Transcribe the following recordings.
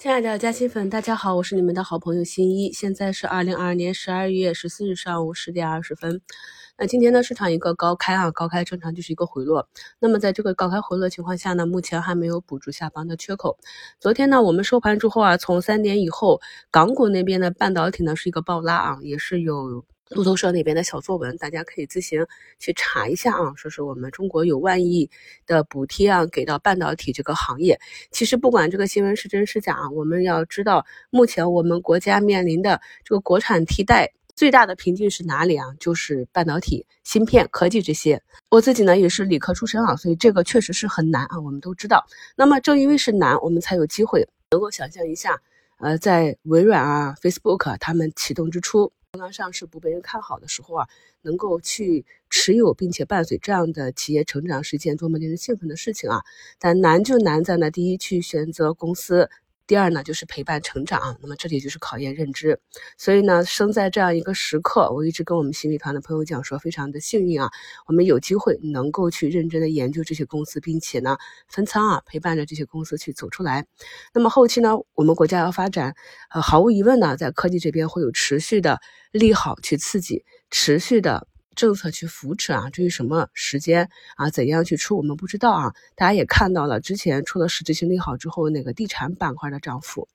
亲爱的嘉兴粉，大家好，我是你们的好朋友新一。现在是二零二二年十二月十四日上午十点二十分。那今天呢，市场一个高开啊，高开正常就是一个回落。那么在这个高开回落情况下呢，目前还没有补足下方的缺口。昨天呢，我们收盘之后啊，从三点以后，港股那边的半导体呢是一个暴拉啊，也是有。路透社那边的小作文，大家可以自行去查一下啊。说是我们中国有万亿的补贴啊，给到半导体这个行业。其实不管这个新闻是真是假啊，我们要知道，目前我们国家面临的这个国产替代最大的瓶颈是哪里啊？就是半导体、芯片、科技这些。我自己呢也是理科出身啊，所以这个确实是很难啊。我们都知道，那么正因为是难，我们才有机会能够想象一下，呃，在微软啊、Facebook 他们启动之初。刚刚上市不被人看好的时候啊，能够去持有并且伴随这样的企业成长是一件多么令人兴奋的事情啊！但难就难在呢，第一去选择公司。第二呢，就是陪伴成长，那么这里就是考验认知。所以呢，生在这样一个时刻，我一直跟我们新米团的朋友讲说，非常的幸运啊，我们有机会能够去认真的研究这些公司，并且呢，分仓啊，陪伴着这些公司去走出来。那么后期呢，我们国家要发展，呃，毫无疑问呢，在科技这边会有持续的利好去刺激，持续的。政策去扶持啊，至于什么时间啊，怎样去出，我们不知道啊。大家也看到了，之前出了实质性利好之后，那个地产板块的涨幅。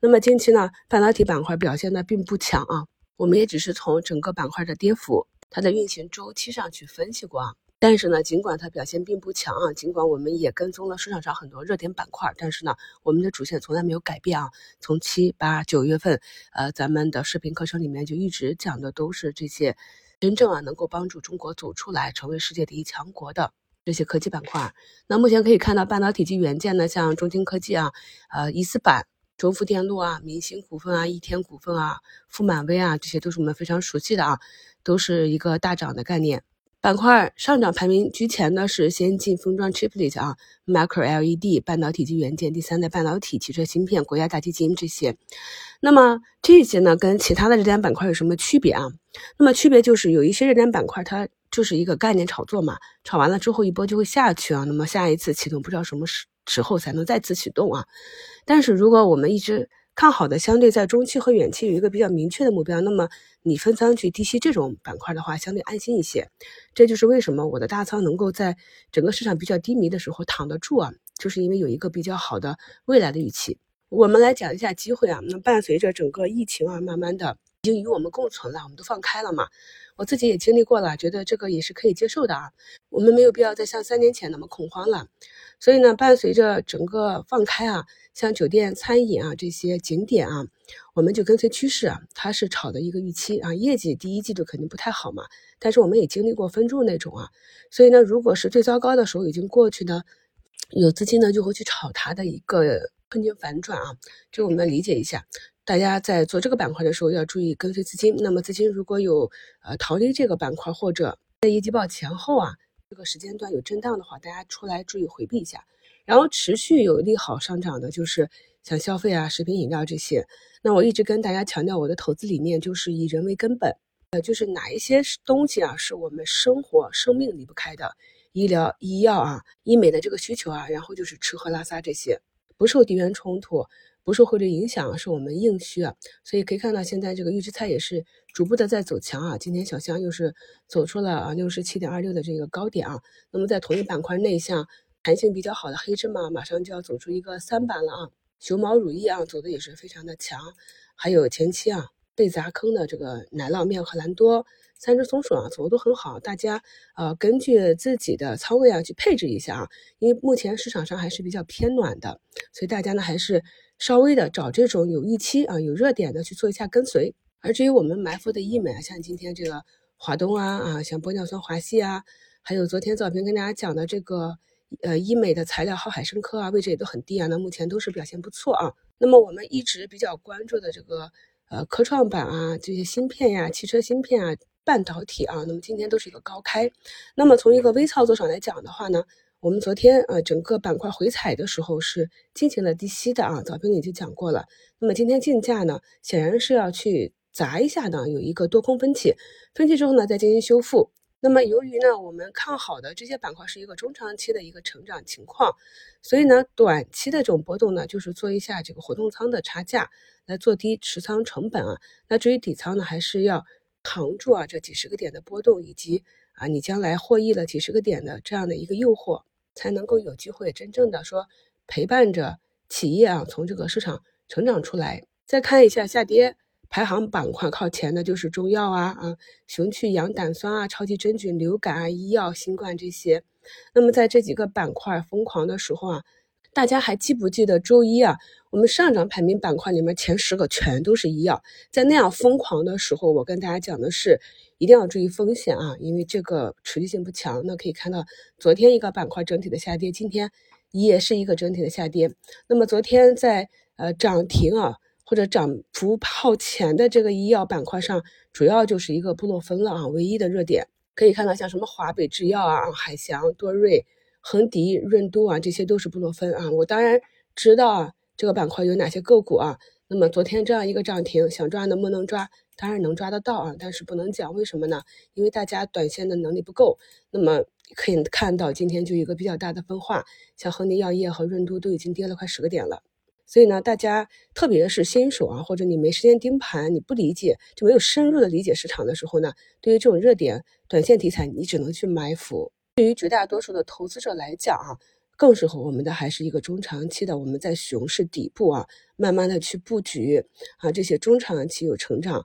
那么近期呢，半导体板块表现的并不强啊。我们也只是从整个板块的跌幅、它的运行周期上去分析过啊。但是呢，尽管它表现并不强啊，尽管我们也跟踪了市场上很多热点板块，但是呢，我们的主线从来没有改变啊。从七八九月份，呃，咱们的视频课程里面就一直讲的都是这些。真正啊能够帮助中国走出来，成为世界第一强国的这些科技板块，那目前可以看到半导体及元件呢，像中芯科技啊、呃一四板、中富电路啊、明星股份啊、易天股份啊、富满威啊，这些都是我们非常熟悉的啊，都是一个大涨的概念。板块上涨排名居前的是先进封装 Chiplet 啊，Micro LED 半导体及元件，第三代半导体、汽车芯片、国家大基金这些。那么这些呢，跟其他的热点板块有什么区别啊？那么区别就是有一些热点板块它就是一个概念炒作嘛，炒完了之后一波就会下去啊，那么下一次启动不知道什么时时候才能再次启动啊。但是如果我们一直看好的相对在中期和远期有一个比较明确的目标，那么你分仓去低吸这种板块的话，相对安心一些。这就是为什么我的大仓能够在整个市场比较低迷的时候躺得住啊，就是因为有一个比较好的未来的预期。我们来讲一下机会啊，那伴随着整个疫情啊，慢慢的已经与我们共存了，我们都放开了嘛。我自己也经历过了，觉得这个也是可以接受的啊。我们没有必要再像三年前那么恐慌了。所以呢，伴随着整个放开啊。像酒店、餐饮啊这些景点啊，我们就跟随趋势啊，它是炒的一个预期啊，业绩第一季度肯定不太好嘛。但是我们也经历过分注那种啊，所以呢，如果是最糟糕的时候已经过去呢，有资金呢就会去炒它的一个空间反转啊，这我们理解一下。大家在做这个板块的时候要注意跟随资金。那么资金如果有呃逃离这个板块或者在业绩报前后啊这个时间段有震荡的话，大家出来注意回避一下。然后持续有利好上涨的，就是像消费啊、食品饮料这些。那我一直跟大家强调，我的投资理念就是以人为根本，呃，就是哪一些东西啊，是我们生活、生命离不开的，医疗、医药啊、医美的这个需求啊，然后就是吃喝拉撒这些，不受地缘冲突、不受汇率影响，是我们硬需啊。所以可以看到，现在这个预制菜也是逐步的在走强啊。今天小香又是走出了啊六十七点二六的这个高点啊。那么在同一板块内，像弹性比较好的黑芝麻马上就要走出一个三板了啊，熊猫乳业啊走的也是非常的强，还有前期啊被砸坑的这个奶酪面和兰多、三只松鼠啊走的都很好，大家呃根据自己的仓位啊去配置一下啊，因为目前市场上还是比较偏暖的，所以大家呢还是稍微的找这种有预期啊有热点的去做一下跟随。而至于我们埋伏的医美啊，像今天这个华东啊啊，像玻尿酸华系啊，还有昨天早评跟大家讲的这个。呃，医美的材料浩海生科啊，位置也都很低啊，那目前都是表现不错啊。那么我们一直比较关注的这个呃科创板啊，这些芯片呀、汽车芯片啊、半导体啊，那么今天都是一个高开。那么从一个微操作上来讲的话呢，我们昨天呃整个板块回踩的时候是进行了低吸的啊，早评里就讲过了。那么今天竞价呢，显然是要去砸一下的，有一个多空分歧，分歧之后呢再进行修复。那么由于呢，我们看好的这些板块是一个中长期的一个成长情况，所以呢，短期的这种波动呢，就是做一下这个活动仓的差价，来做低持仓成本啊。那至于底仓呢，还是要扛住啊这几十个点的波动，以及啊你将来获益了几十个点的这样的一个诱惑，才能够有机会真正的说陪伴着企业啊从这个市场成长出来。再看一下下跌。排行板块靠前的就是中药啊啊，雄去氧胆酸啊，超级真菌、流感啊，医药、新冠这些。那么在这几个板块疯狂的时候啊，大家还记不记得周一啊，我们上涨排名板块里面前十个全都是医药。在那样疯狂的时候，我跟大家讲的是一定要注意风险啊，因为这个持续性不强。那可以看到，昨天一个板块整体的下跌，今天也是一个整体的下跌。那么昨天在呃涨停啊。或者涨幅靠前的这个医药板块上，主要就是一个布洛芬了啊，唯一的热点可以看到，像什么华北制药啊、海翔、多瑞、恒迪、润都啊，这些都是布洛芬啊。我当然知道啊，这个板块有哪些个股啊。那么昨天这样一个涨停，想抓能不能抓？当然能抓得到啊，但是不能讲，为什么呢？因为大家短线的能力不够。那么可以看到，今天就一个比较大的分化，像恒迪药业和润都都已经跌了快十个点了。所以呢，大家特别是新手啊，或者你没时间盯盘，你不理解，就没有深入的理解市场的时候呢，对于这种热点短线题材，你只能去埋伏。对于绝大多数的投资者来讲啊，更适合我们的还是一个中长期的，我们在熊市底部啊，慢慢的去布局啊，这些中长期有成长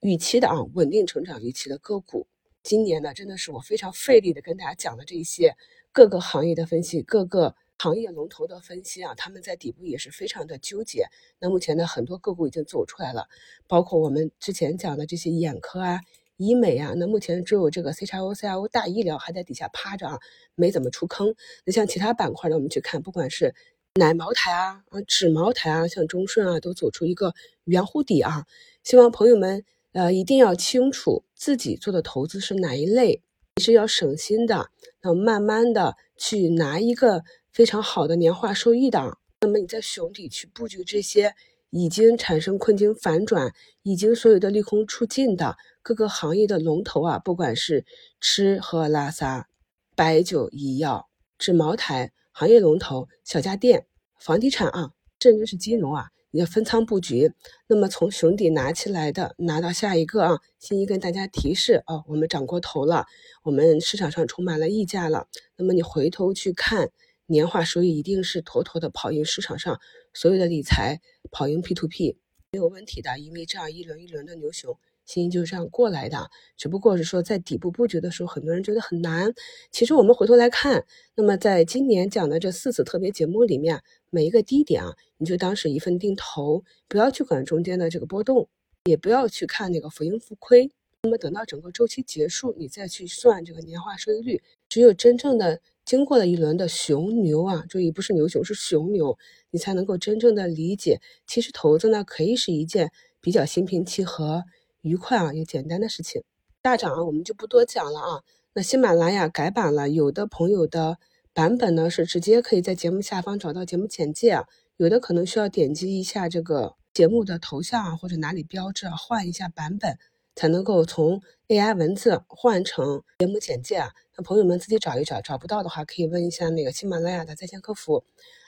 预期的啊，稳定成长预期的个股。今年呢，真的是我非常费力的跟大家讲的这些各个行业的分析，各个。行业龙头的分析啊，他们在底部也是非常的纠结。那目前呢，很多个股已经走出来了，包括我们之前讲的这些眼科啊、医美啊。那目前只有这个 C 叉 O、C R O 大医疗还在底下趴着啊，没怎么出坑。那像其他板块呢，我们去看，不管是奶茅台啊、啊纸茅台啊，像中顺啊，都走出一个圆弧底啊。希望朋友们呃一定要清楚自己做的投资是哪一类，是要省心的，那慢慢的去拿一个。非常好的年化收益的，那么你在熊底去布局这些已经产生困境反转、已经所有的利空出尽的各个行业的龙头啊，不管是吃喝拉撒、白酒、医药、纸茅台行业龙头、小家电、房地产啊，甚至是金融啊，你要分仓布局。那么从熊底拿起来的，拿到下一个啊，新一跟大家提示啊，我们涨过头了，我们市场上充满了溢价了。那么你回头去看。年化收益一定是妥妥的跑赢市场上所有的理财，跑赢 P to P 没有问题的，因为这样一轮一轮的牛熊，新兴就是这样过来的。只不过是说在底部布局的时候，很多人觉得很难。其实我们回头来看，那么在今年讲的这四次特别节目里面，每一个低点啊，你就当是一份定投，不要去管中间的这个波动，也不要去看那个浮盈浮亏。那么等到整个周期结束，你再去算这个年化收益率，只有真正的。经过了一轮的熊牛啊，注意不是牛熊是熊牛，你才能够真正的理解，其实投资呢可以是一件比较心平气和、愉快啊又简单的事情。大涨啊，我们就不多讲了啊。那喜马拉雅改版了，有的朋友的版本呢是直接可以在节目下方找到节目简介啊，有的可能需要点击一下这个节目的头像啊或者哪里标志啊换一下版本。才能够从 AI 文字换成节目简介啊，那朋友们自己找一找，找不到的话可以问一下那个喜马拉雅的在线客服。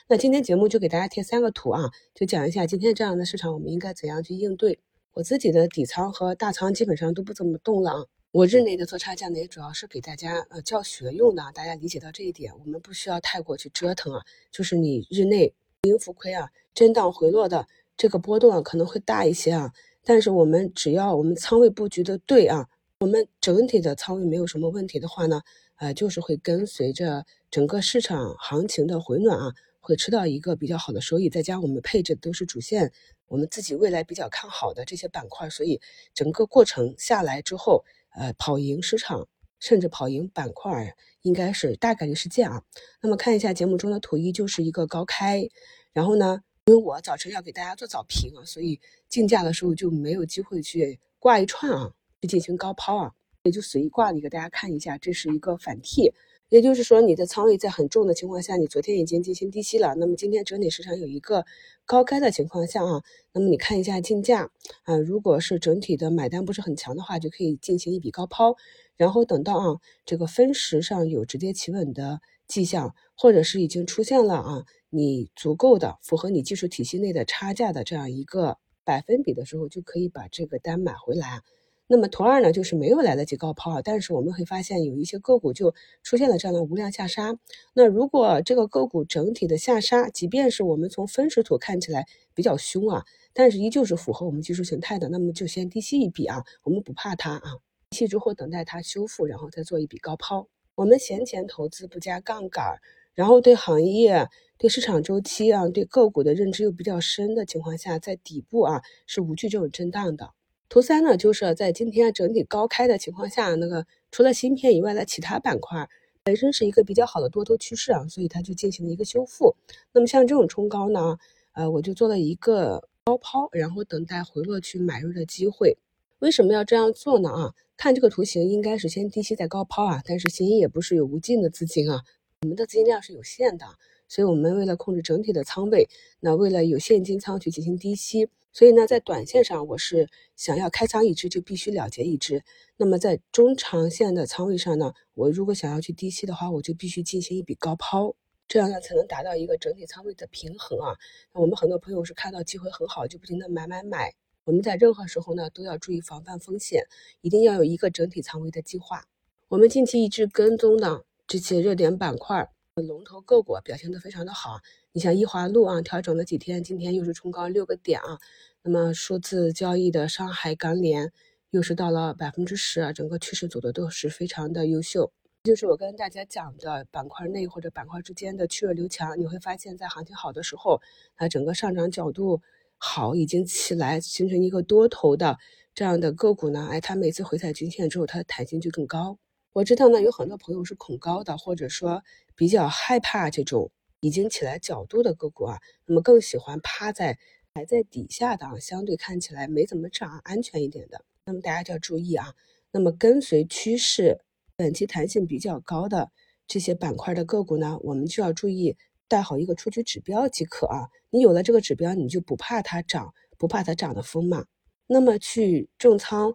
那今天节目就给大家贴三个图啊，就讲一下今天这样的市场我们应该怎样去应对。我自己的底仓和大仓基本上都不怎么动了啊，我日内的做差价呢也主要是给大家呃教学用的，大家理解到这一点，我们不需要太过去折腾啊，就是你日内盈浮亏啊，震荡回落的这个波动啊可能会大一些啊。但是我们只要我们仓位布局的对啊，我们整体的仓位没有什么问题的话呢，呃，就是会跟随着整个市场行情的回暖啊，会吃到一个比较好的收益。再加我们配置都是主线，我们自己未来比较看好的这些板块，所以整个过程下来之后，呃，跑赢市场，甚至跑赢板块，应该是大概率事件啊。那么看一下节目中的图一，就是一个高开，然后呢？因为我早晨要给大家做早评啊，所以竞价的时候就没有机会去挂一串啊，去进行高抛啊，也就随意挂了一个，大家看一下，这是一个反 T，也就是说，你的仓位在很重的情况下，你昨天已经进行低吸了。那么今天整体市场有一个高开的情况下啊，那么你看一下竞价啊，如果是整体的买单不是很强的话，就可以进行一笔高抛，然后等到啊这个分时上有直接企稳的迹象，或者是已经出现了啊你足够的符合你技术体系内的差价的这样一个百分比的时候，就可以把这个单买回来。那么图二呢，就是没有来得及高抛啊，但是我们会发现有一些个股就出现了这样的无量下杀。那如果这个个股整体的下杀，即便是我们从分时图看起来比较凶啊，但是依旧是符合我们技术形态的，那么就先低吸一笔啊，我们不怕它啊，低吸之后等待它修复，然后再做一笔高抛。我们闲钱投资不加杠杆，然后对行业、对市场周期啊、对个股的认知又比较深的情况下，在底部啊是无惧这种震荡的。图三呢，就是在今天整体高开的情况下，那个除了芯片以外的其他板块本身是一个比较好的多头趋势啊，所以它就进行了一个修复。那么像这种冲高呢，呃，我就做了一个高抛，然后等待回落去买入的机会。为什么要这样做呢？啊，看这个图形应该是先低吸再高抛啊，但是新一也不是有无尽的资金啊，我们的资金量是有限的，所以我们为了控制整体的仓位，那为了有现金仓去进行低吸。所以呢，在短线上，我是想要开仓一只就必须了结一只。那么在中长线的仓位上呢，我如果想要去低吸的话，我就必须进行一笔高抛，这样呢才能达到一个整体仓位的平衡啊。我们很多朋友是看到机会很好，就不停的买买买。我们在任何时候呢，都要注意防范风险，一定要有一个整体仓位的计划。我们近期一直跟踪的这些热点板块。龙头个股表现都非常的好，你像易华路啊，调整了几天，今天又是冲高六个点啊。那么数字交易的上海钢联又是到了百分之十啊，整个趋势走的都是非常的优秀。就是我跟大家讲的板块内或者板块之间的去弱留强，你会发现在行情好的时候，它整个上涨角度好，已经起来形成一个多头的这样的个股呢，哎，它每次回踩均线之后，它的弹性就更高。我知道呢，有很多朋友是恐高的，或者说比较害怕这种已经起来角度的个股啊，那么更喜欢趴在还在底下的啊，相对看起来没怎么涨、安全一点的。那么大家就要注意啊，那么跟随趋势、短期弹性比较高的这些板块的个股呢，我们就要注意带好一个出局指标即可啊。你有了这个指标，你就不怕它涨，不怕它涨的疯嘛。那么去重仓。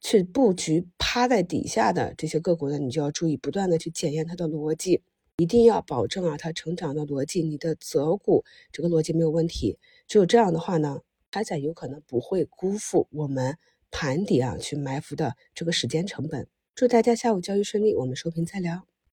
去布局趴在底下的这些个股呢，你就要注意不断的去检验它的逻辑，一定要保证啊它成长的逻辑，你的择股这个逻辑没有问题。只有这样的话呢，它才有可能不会辜负我们盘底啊去埋伏的这个时间成本。祝大家下午交易顺利，我们收评再聊。